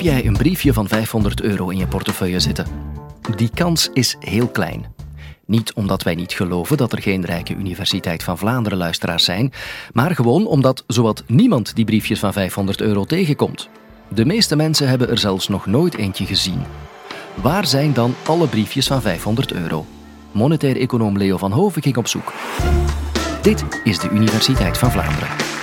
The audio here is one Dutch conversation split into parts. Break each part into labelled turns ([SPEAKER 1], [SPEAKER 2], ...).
[SPEAKER 1] Heb jij een briefje van 500 euro in je portefeuille zitten? Die kans is heel klein. Niet omdat wij niet geloven dat er geen rijke Universiteit van Vlaanderen luisteraars zijn, maar gewoon omdat zowat niemand die briefjes van 500 euro tegenkomt. De meeste mensen hebben er zelfs nog nooit eentje gezien. Waar zijn dan alle briefjes van 500 euro? Monetair econoom Leo van Hoven ging op zoek. Dit is de Universiteit van Vlaanderen.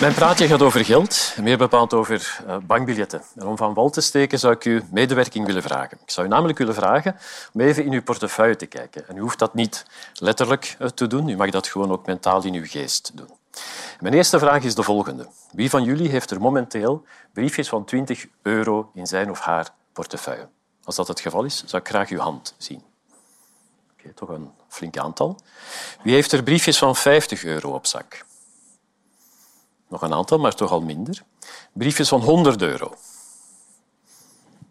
[SPEAKER 2] Mijn praatje gaat over geld, meer bepaald over uh, bankbiljetten. En om van wal te steken zou ik u medewerking willen vragen. Ik zou u namelijk willen vragen om even in uw portefeuille te kijken. En u hoeft dat niet letterlijk uh, te doen, u mag dat gewoon ook mentaal in uw geest doen. Mijn eerste vraag is de volgende. Wie van jullie heeft er momenteel briefjes van 20 euro in zijn of haar portefeuille? Als dat het geval is, zou ik graag uw hand zien. Okay, toch een flink aantal. Wie heeft er briefjes van 50 euro op zak? Nog een aantal, maar toch al minder. Briefjes van 100 euro.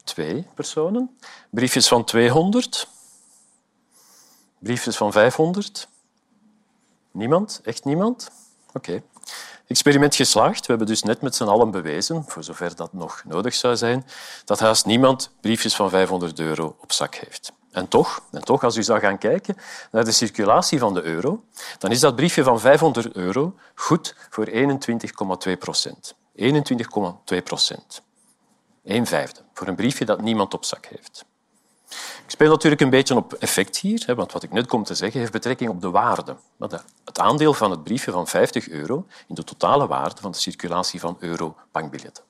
[SPEAKER 2] Twee personen. Briefjes van 200. Briefjes van 500. Niemand? Echt niemand? Oké. Experiment geslaagd. We hebben dus net met z'n allen bewezen, voor zover dat nog nodig zou zijn, dat haast niemand briefjes van 500 euro op zak heeft. En toch, en toch, als u zou gaan kijken naar de circulatie van de euro, dan is dat briefje van 500 euro goed voor 21,2 procent. 21,2 procent. Een vijfde voor een briefje dat niemand op zak heeft. Ik speel natuurlijk een beetje op effect hier, want wat ik net kom te zeggen heeft betrekking op de waarde. Het aandeel van het briefje van 50 euro in de totale waarde van de circulatie van euro-bankbiljetten.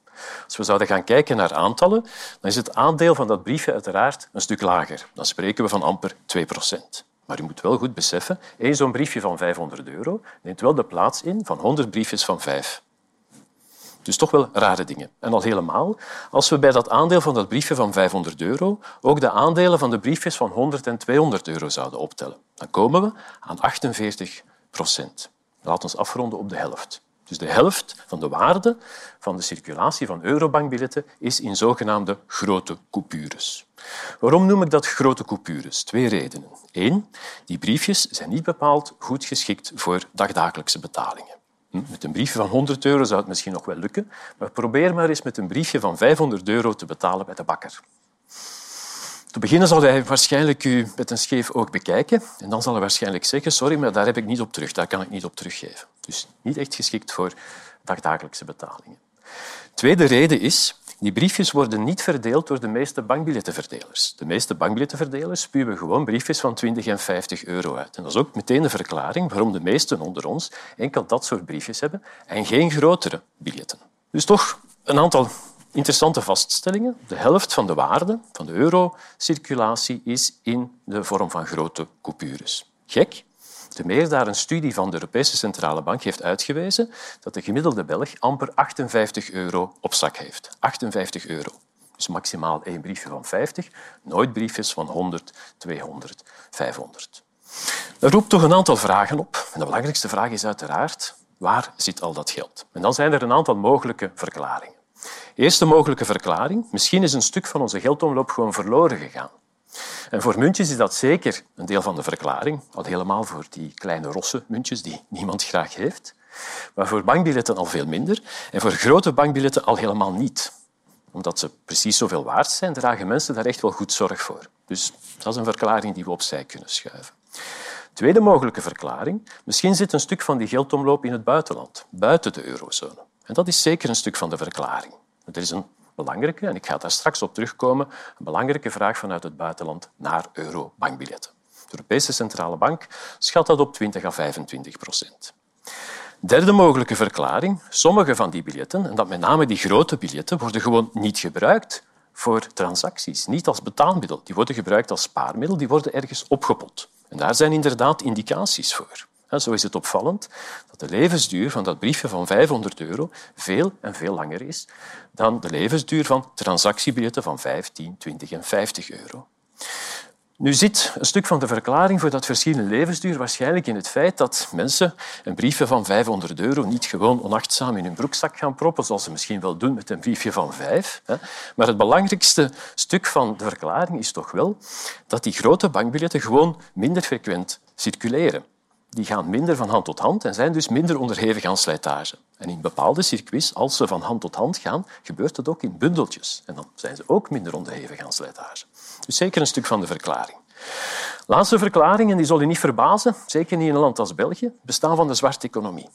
[SPEAKER 2] Als we zouden gaan kijken naar aantallen, dan is het aandeel van dat briefje uiteraard een stuk lager. Dan spreken we van amper 2 procent. Maar u moet wel goed beseffen, één zo'n briefje van 500 euro neemt wel de plaats in van 100 briefjes van 5. Dus toch wel rare dingen. En al helemaal als we bij dat aandeel van dat briefje van 500 euro ook de aandelen van de briefjes van 100 en 200 euro zouden optellen. Dan komen we aan 48 procent. Laat ons afronden op de helft. Dus de helft van de waarde van de circulatie van eurobankbiljetten is in zogenaamde grote coupures. Waarom noem ik dat grote coupures? Twee redenen. Eén, die briefjes zijn niet bepaald goed geschikt voor dagdagelijkse betalingen. Hm, met een briefje van 100 euro zou het misschien nog wel lukken, maar probeer maar eens met een briefje van 500 euro te betalen bij de bakker. Te beginnen zal hij waarschijnlijk u met een scheef oog bekijken en dan zal hij waarschijnlijk zeggen sorry, maar daar heb ik niet op terug, daar kan ik niet op teruggeven. Dus niet echt geschikt voor dagdagelijkse betalingen. Tweede reden is, die briefjes worden niet verdeeld door de meeste bankbiljettenverdelers. De meeste bankbiljettenverdelers spuwen gewoon briefjes van 20 en 50 euro uit. En dat is ook meteen de verklaring waarom de meesten onder ons enkel dat soort briefjes hebben en geen grotere biljetten. Dus toch een aantal interessante vaststellingen. De helft van de waarde van de eurocirculatie is in de vorm van grote coupures. Gek? Te meer daar een studie van de Europese Centrale Bank heeft uitgewezen dat de gemiddelde Belg amper 58 euro op zak heeft. 58 euro. Dus maximaal één briefje van 50, nooit briefjes van 100, 200, 500. Dat roept toch een aantal vragen op. En de belangrijkste vraag is uiteraard, waar zit al dat geld? En dan zijn er een aantal mogelijke verklaringen. Eerste mogelijke verklaring. Misschien is een stuk van onze geldomloop gewoon verloren gegaan. En voor muntjes is dat zeker een deel van de verklaring, al helemaal voor die kleine rosse muntjes die niemand graag heeft. Maar voor bankbiljetten al veel minder en voor grote bankbiljetten al helemaal niet. Omdat ze precies zoveel waard zijn, dragen mensen daar echt wel goed zorg voor. Dus dat is een verklaring die we opzij kunnen schuiven. Tweede mogelijke verklaring. Misschien zit een stuk van die geldomloop in het buitenland, buiten de eurozone. En dat is zeker een stuk van de verklaring. Er is een belangrijke, en ik ga daar straks op terugkomen, een belangrijke vraag vanuit het buitenland naar euro-bankbiljetten. De Europese Centrale Bank schat dat op 20 à 25 procent. Derde mogelijke verklaring. Sommige van die biljetten, en dat met name die grote biljetten, worden gewoon niet gebruikt voor transacties, niet als betaalmiddel. Die worden gebruikt als spaarmiddel, die worden ergens opgepot. En daar zijn inderdaad indicaties voor. Zo is het opvallend dat de levensduur van dat briefje van 500 euro veel en veel langer is dan de levensduur van transactiebiljetten van 5, 10, 20 en 50 euro. Nu zit een stuk van de verklaring voor dat verschil in levensduur waarschijnlijk in het feit dat mensen een briefje van 500 euro niet gewoon onachtzaam in hun broekzak gaan proppen, zoals ze misschien wel doen met een briefje van 5. Maar het belangrijkste stuk van de verklaring is toch wel dat die grote bankbiljetten gewoon minder frequent circuleren. Die gaan minder van hand tot hand en zijn dus minder onderhevig aan slijtage. En in bepaalde circuits, als ze van hand tot hand gaan, gebeurt het ook in bundeltjes. En dan zijn ze ook minder onderhevig aan slijtage. Dus zeker een stuk van de verklaring. Laatste verklaring, en die zal u niet verbazen, zeker niet in een land als België, bestaan van de zwarte economie.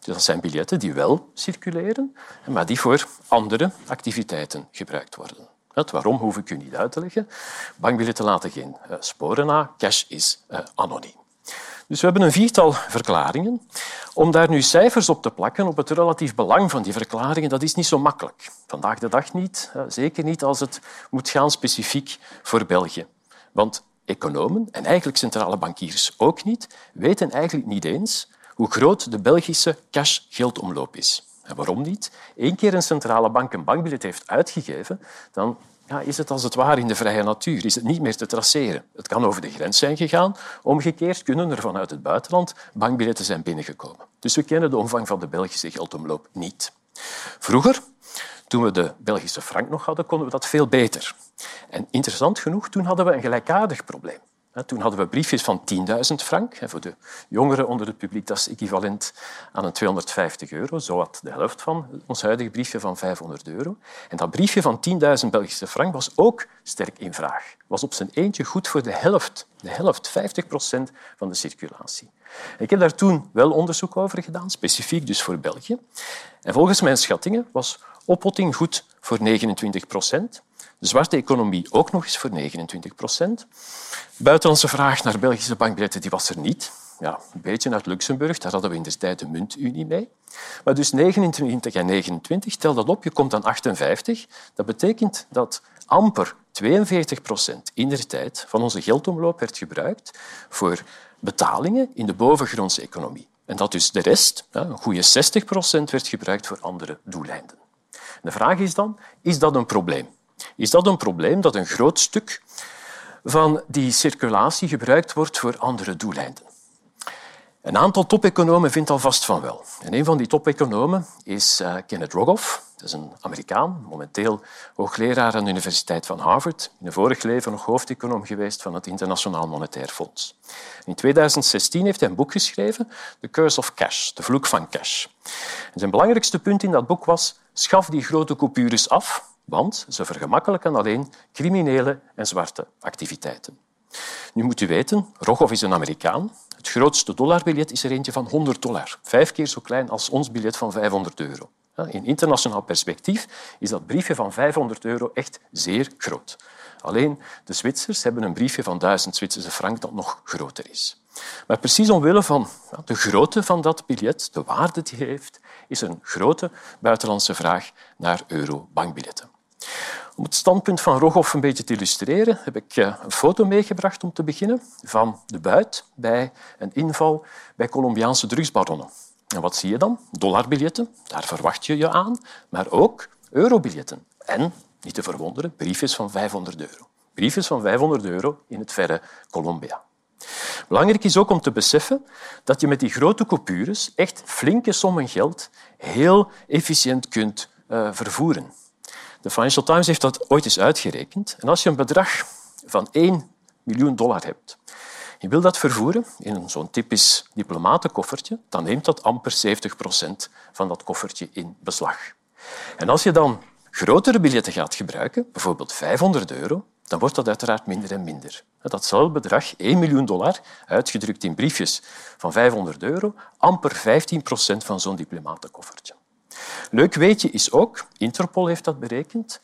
[SPEAKER 2] Dus dat zijn biljetten die wel circuleren, maar die voor andere activiteiten gebruikt worden. Het waarom hoef ik u niet uit te leggen. Bankbiljetten laten geen eh, sporen na. Cash is uh, anoniem. Dus we hebben een viertal verklaringen. Om daar nu cijfers op te plakken op het relatief belang van die verklaringen, dat is niet zo makkelijk. Vandaag de dag niet, eh, zeker niet als het moet gaan specifiek voor België. Want economen, en eigenlijk centrale bankiers ook niet, weten eigenlijk niet eens hoe groot de Belgische cash-geldomloop is. En waarom niet? Eén keer een centrale bank een bankbiljet heeft uitgegeven, dan is het als het ware in de vrije natuur. Is het niet meer te traceren. Het kan over de grens zijn gegaan. Omgekeerd kunnen er vanuit het buitenland bankbiljetten zijn binnengekomen. Dus we kennen de omvang van de Belgische geldomloop niet. Vroeger, toen we de Belgische frank nog hadden, konden we dat veel beter. En interessant genoeg, toen hadden we een gelijkaardig probleem. Toen hadden we briefjes van 10.000 frank. Voor de jongeren onder het publiek dat is equivalent aan een 250 euro, zo wat de helft van ons huidige briefje van 500 euro. En dat briefje van 10.000 Belgische frank was ook sterk in vraag. Was op zijn eentje goed voor de helft, de helft, 50 procent van de circulatie. Ik heb daar toen wel onderzoek over gedaan, specifiek dus voor België. En volgens mijn schattingen was oppotting goed voor 29 procent. De zwarte economie ook nog eens voor 29 procent. Buitenlandse vraag naar Belgische bankbiljetten die was er niet. Ja, een beetje uit Luxemburg, daar hadden we in de tijd de muntunie mee. Maar dus 29 en 29, tel dat op, je komt aan 58. Dat betekent dat amper 42 procent in de tijd van onze geldomloop werd gebruikt voor betalingen in de bovengrondse economie. En dat dus de rest, een goede 60 procent, werd gebruikt voor andere doeleinden. De vraag is dan, is dat een probleem? Is dat een probleem dat een groot stuk van die circulatie gebruikt wordt voor andere doeleinden? Een aantal topeconomen vindt alvast van wel. En een van die topeconomen is uh, Kenneth Rogoff. Dat is een Amerikaan, momenteel hoogleraar aan de Universiteit van Harvard. In een vorig leven nog hoofdeconoom geweest van het Internationaal Monetair Fonds. In 2016 heeft hij een boek geschreven, The Curse of Cash, de vloek van cash. Zijn belangrijkste punt in dat boek was schaf die grote coupures af want ze vergemakkelijken alleen criminele en zwarte activiteiten. Nu moet u weten, Rogoff is een Amerikaan. Het grootste dollarbiljet is er eentje van 100 dollar, vijf keer zo klein als ons biljet van 500 euro. In internationaal perspectief is dat briefje van 500 euro echt zeer groot. Alleen de Zwitsers hebben een briefje van 1000 Zwitserse frank dat nog groter is. Maar precies omwille van de grootte van dat biljet, de waarde die heeft, is er een grote buitenlandse vraag naar euro-bankbiljetten. Om het standpunt van Rogoff een beetje te illustreren, heb ik eh, een foto meegebracht om te beginnen van de buit bij een inval bij Colombiaanse drugsbaronnen. En wat zie je dan? Dollarbiljetten, daar verwacht je je aan, maar ook eurobiljetten. En, niet te verwonderen, briefjes van 500 euro. Briefjes van 500 euro in het verre Colombia. Belangrijk is ook om te beseffen dat je met die grote coupures echt flinke sommen geld heel efficiënt kunt uh, vervoeren. De Financial Times heeft dat ooit eens uitgerekend. En als je een bedrag van 1 miljoen dollar hebt, je wil dat vervoeren in zo'n typisch diplomatenkoffertje, dan neemt dat amper 70 procent van dat koffertje in beslag. En als je dan grotere biljetten gaat gebruiken, bijvoorbeeld 500 euro, dan wordt dat uiteraard minder en minder. Datzelfde bedrag, 1 miljoen dollar, uitgedrukt in briefjes van 500 euro, amper 15 procent van zo'n diplomatenkoffertje. Leuk weetje is ook, Interpol heeft dat berekend,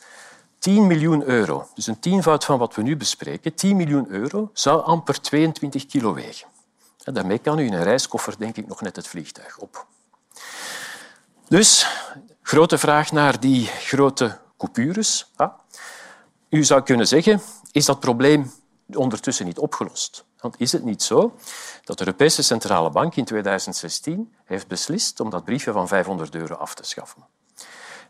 [SPEAKER 2] 10 miljoen euro, dus een tienvoud van wat we nu bespreken, 10 miljoen euro zou amper 22 kilo wegen. Daarmee kan u in een reiskoffer denk ik nog net het vliegtuig op. Dus, grote vraag naar die grote coupures. U zou kunnen zeggen, is dat probleem ondertussen niet opgelost? Want is het niet zo dat de Europese Centrale Bank in 2016 heeft beslist om dat briefje van 500 euro af te schaffen?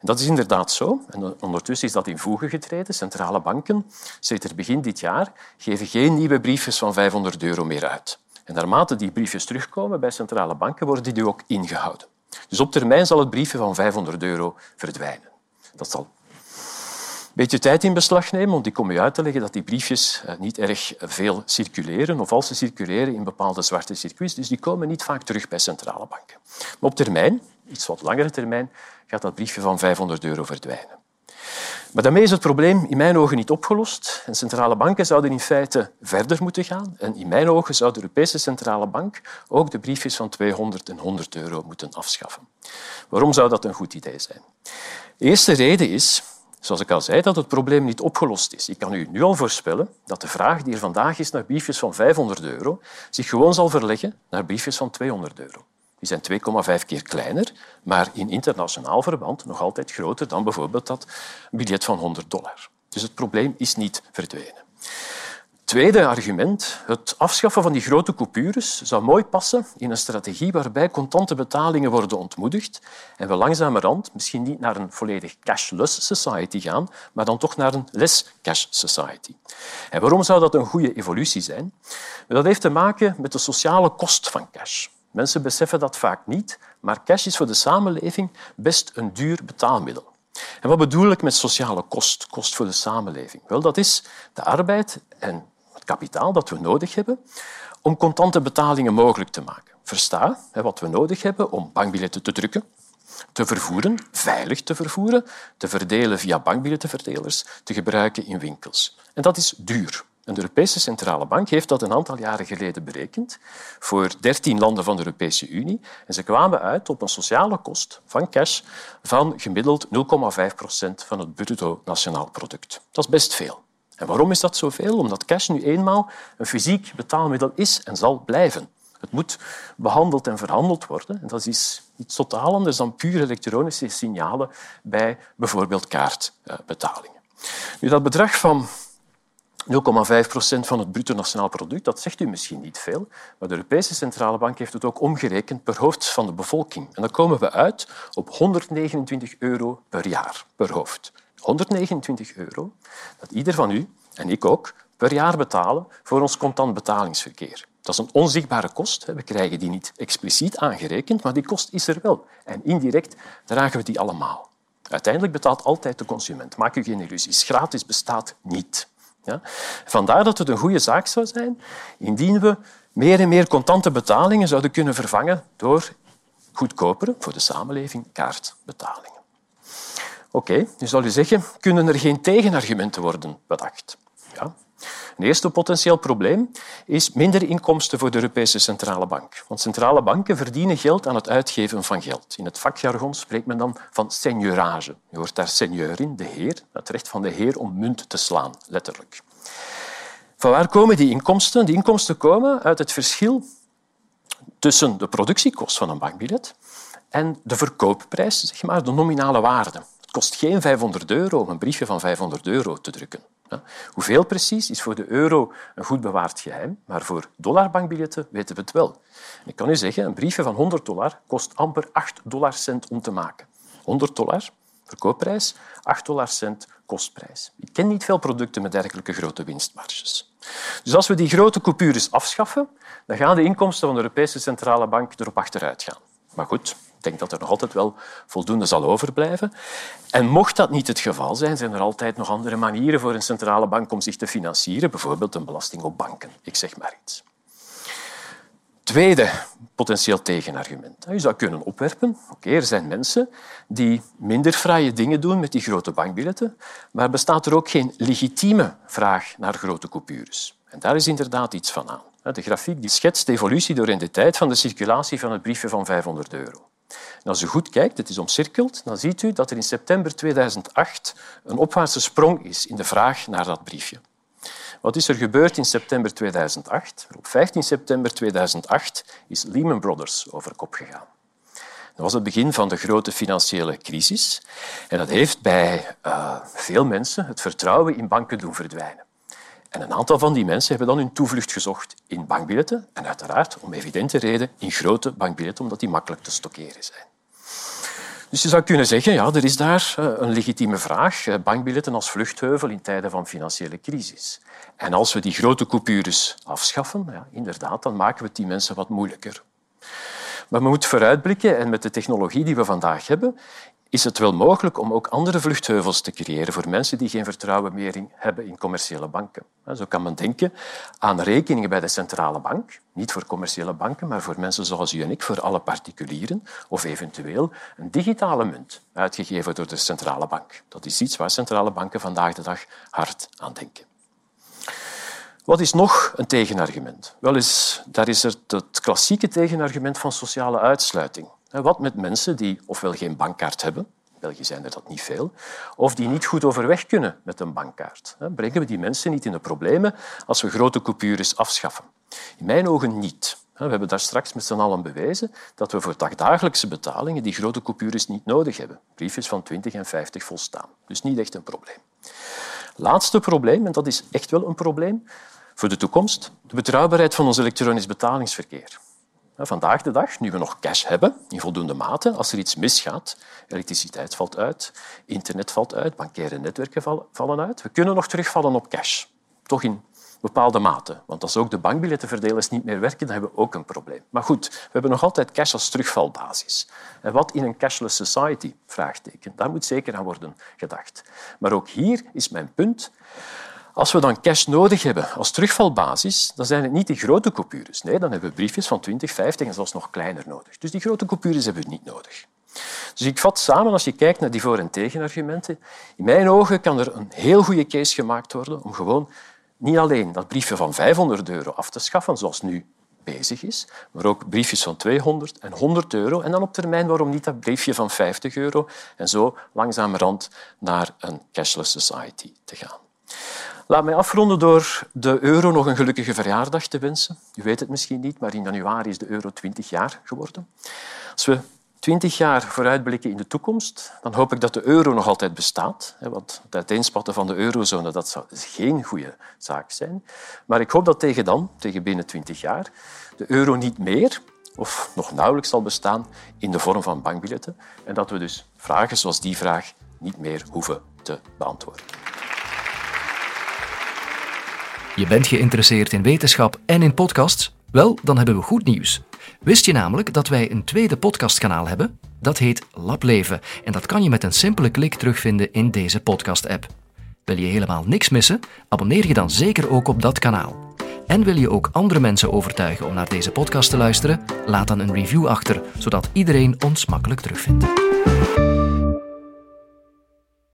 [SPEAKER 2] En dat is inderdaad zo. En ondertussen is dat in voege getreden. Centrale banken, sinds begin dit jaar, geven geen nieuwe briefjes van 500 euro meer uit. En naarmate die briefjes terugkomen bij centrale banken, worden die ook ingehouden. Dus op termijn zal het briefje van 500 euro verdwijnen. Dat zal beetje tijd in beslag nemen, want ik kom u uit te leggen dat die briefjes eh, niet erg veel circuleren, of als ze circuleren in bepaalde zwarte circuits, dus die komen niet vaak terug bij centrale banken. Maar op termijn, iets wat langere termijn, gaat dat briefje van 500 euro verdwijnen. Maar daarmee is het probleem in mijn ogen niet opgelost. En centrale banken zouden in feite verder moeten gaan. En in mijn ogen zou de Europese Centrale Bank ook de briefjes van 200 en 100 euro moeten afschaffen. Waarom zou dat een goed idee zijn? De eerste reden is, zoals ik al zei, dat het probleem niet opgelost is. Ik kan u nu al voorspellen dat de vraag die er vandaag is naar briefjes van 500 euro zich gewoon zal verleggen naar briefjes van 200 euro. Die zijn 2,5 keer kleiner, maar in internationaal verband nog altijd groter dan bijvoorbeeld dat biljet van 100 dollar. Dus het probleem is niet verdwenen. Tweede argument. Het afschaffen van die grote coupures zou mooi passen in een strategie waarbij contante betalingen worden ontmoedigd en we langzamerhand misschien niet naar een volledig cashless society gaan, maar dan toch naar een less cash society. En waarom zou dat een goede evolutie zijn? Dat heeft te maken met de sociale kost van cash. Mensen beseffen dat vaak niet, maar cash is voor de samenleving best een duur betaalmiddel. En wat bedoel ik met sociale kost, kost voor de samenleving? Wel, dat is de arbeid en kapitaal dat we nodig hebben om contante betalingen mogelijk te maken. Versta wat we nodig hebben om bankbiljetten te drukken, te vervoeren, veilig te vervoeren, te verdelen via bankbiljettenverdelers, te gebruiken in winkels. En dat is duur. De Europese Centrale Bank heeft dat een aantal jaren geleden berekend voor dertien landen van de Europese Unie. En ze kwamen uit op een sociale kost van cash van gemiddeld 0,5 procent van het bruto nationaal product. Dat is best veel. En waarom is dat zoveel? Omdat cash nu eenmaal een fysiek betaalmiddel is en zal blijven. Het moet behandeld en verhandeld worden. En dat is iets totaal anders dan puur elektronische signalen bij bijvoorbeeld kaartbetalingen. Nu, dat bedrag van 0,5 procent van het bruto nationaal product, dat zegt u misschien niet veel, maar de Europese Centrale Bank heeft het ook omgerekend per hoofd van de bevolking. En dan komen we uit op 129 euro per jaar, per hoofd. 129 euro dat ieder van u, en ik ook, per jaar betalen voor ons contant betalingsverkeer. Dat is een onzichtbare kost. We krijgen die niet expliciet aangerekend, maar die kost is er wel. En indirect dragen we die allemaal. Uiteindelijk betaalt altijd de consument. Maak u geen illusies. Gratis bestaat niet. Ja? Vandaar dat het een goede zaak zou zijn indien we meer en meer contante betalingen zouden kunnen vervangen door goedkopere, voor de samenleving, kaartbetalingen. Oké, nu zal u zeggen, kunnen er geen tegenargumenten worden bedacht? Ja. Een eerste potentieel probleem is minder inkomsten voor de Europese Centrale Bank. Want centrale banken verdienen geld aan het uitgeven van geld. In het vakjargon spreekt men dan van seigneurage. Je hoort daar seigneur in, de heer, het recht van de heer om munt te slaan, letterlijk. Van waar komen die inkomsten? Die inkomsten komen uit het verschil tussen de productiekost van een bankbiljet en de verkoopprijs, zeg maar, de nominale waarde. Kost geen 500 euro om een briefje van 500 euro te drukken. Hoeveel precies is voor de euro een goed bewaard geheim, maar voor dollarbankbiljetten weten we het wel. Ik kan u zeggen, een briefje van 100 dollar kost amper 8 dollarcent om te maken. 100 dollar, verkoopprijs, 8 dollarcent kostprijs. Ik ken niet veel producten met dergelijke grote winstmarges. Dus als we die grote coupures afschaffen, dan gaan de inkomsten van de Europese Centrale Bank erop achteruit gaan. Maar goed, denk dat er nog altijd wel voldoende zal overblijven. En mocht dat niet het geval zijn, zijn er altijd nog andere manieren voor een centrale bank om zich te financieren, bijvoorbeeld een belasting op banken. Ik zeg maar iets. Tweede potentieel tegenargument. Je zou kunnen opwerpen, oké, er zijn mensen die minder fraaie dingen doen met die grote bankbiljetten, maar bestaat er ook geen legitieme vraag naar grote coupures. En daar is inderdaad iets van aan. De grafiek die schetst de evolutie door in de tijd van de circulatie van het briefje van 500 euro. Als u goed kijkt, het is omcirkeld, dan ziet u dat er in september 2008 een opwaartse sprong is in de vraag naar dat briefje. Wat is er gebeurd in september 2008? Op 15 september 2008 is Lehman Brothers over kop gegaan. Dat was het begin van de grote financiële crisis en dat heeft bij uh, veel mensen het vertrouwen in banken doen verdwijnen. En een aantal van die mensen hebben dan hun toevlucht gezocht in bankbiljetten en uiteraard, om evidente reden, in grote bankbiljetten, omdat die makkelijk te stockeren zijn. Dus je zou kunnen zeggen, ja, er is daar eh, een legitieme vraag. Eh, bankbiljetten als vluchtheuvel in tijden van financiële crisis. En als we die grote coupures afschaffen, ja, inderdaad, dan maken we het die mensen wat moeilijker. Maar we moeten vooruitblikken en met de technologie die we vandaag hebben, is het wel mogelijk om ook andere vluchtheuvels te creëren voor mensen die geen vertrouwen meer hebben in commerciële banken. Zo kan men denken aan rekeningen bij de centrale bank, niet voor commerciële banken, maar voor mensen zoals u en ik, voor alle particulieren, of eventueel een digitale munt, uitgegeven door de centrale bank. Dat is iets waar centrale banken vandaag de dag hard aan denken. Wat is nog een tegenargument? Wel is, daar is er het klassieke tegenargument van sociale uitsluiting. Wat met mensen die ofwel geen bankkaart hebben, in België zijn er dat niet veel, of die niet goed overweg kunnen met een bankkaart? Brengen we die mensen niet in de problemen als we grote coupures afschaffen? In mijn ogen niet. We hebben daar straks met z'n allen bewezen dat we voor dagdagelijkse betalingen die grote coupures niet nodig hebben. Briefjes van 20 en 50 volstaan. Dus niet echt een probleem. Laatste probleem, en dat is echt wel een probleem voor de toekomst, de betrouwbaarheid van ons elektronisch betalingsverkeer. Vandaag de dag, nu we nog cash hebben, in voldoende mate, als er iets misgaat, elektriciteit valt uit, internet valt uit, bankaire netwerken vallen uit, we kunnen nog terugvallen op cash. Toch in bepaalde mate. Want als ook de bankbiljettenverdelers niet meer werken, dan hebben we ook een probleem. Maar goed, we hebben nog altijd cash als terugvalbasis. En wat in een cashless society? Vraagteken. Daar moet zeker aan worden gedacht. Maar ook hier is mijn punt. Als we dan cash nodig hebben als terugvalbasis, dan zijn het niet die grote coupures. Nee, dan hebben we briefjes van 20, 50 en zelfs nog kleiner nodig. Dus die grote coupures hebben we niet nodig. Dus ik vat samen, als je kijkt naar die voor- en tegenargumenten, in mijn ogen kan er een heel goede case gemaakt worden om gewoon niet alleen dat briefje van 500 euro af te schaffen, zoals nu bezig is, maar ook briefjes van 200 en 100 euro. En dan op termijn, waarom niet dat briefje van 50 euro? En zo langzamerhand naar een cashless society te gaan. Laat mij afronden door de euro nog een gelukkige verjaardag te wensen. U weet het misschien niet, maar in januari is de euro 20 jaar geworden. Als we 20 jaar vooruitblikken in de toekomst, dan hoop ik dat de euro nog altijd bestaat. Want het uiteenspatten van de eurozone dat zou geen goede zaak zijn. Maar ik hoop dat tegen dan, tegen binnen 20 jaar, de euro niet meer of nog nauwelijks zal bestaan in de vorm van bankbiljetten. En dat we dus vragen zoals die vraag niet meer hoeven te beantwoorden.
[SPEAKER 1] Je bent geïnteresseerd in wetenschap en in podcasts? Wel, dan hebben we goed nieuws. Wist je namelijk dat wij een tweede podcastkanaal hebben? Dat heet Lableven en dat kan je met een simpele klik terugvinden in deze podcast-app. Wil je helemaal niks missen? Abonneer je dan zeker ook op dat kanaal. En wil je ook andere mensen overtuigen om naar deze podcast te luisteren? Laat dan een review achter, zodat iedereen ons makkelijk terugvindt.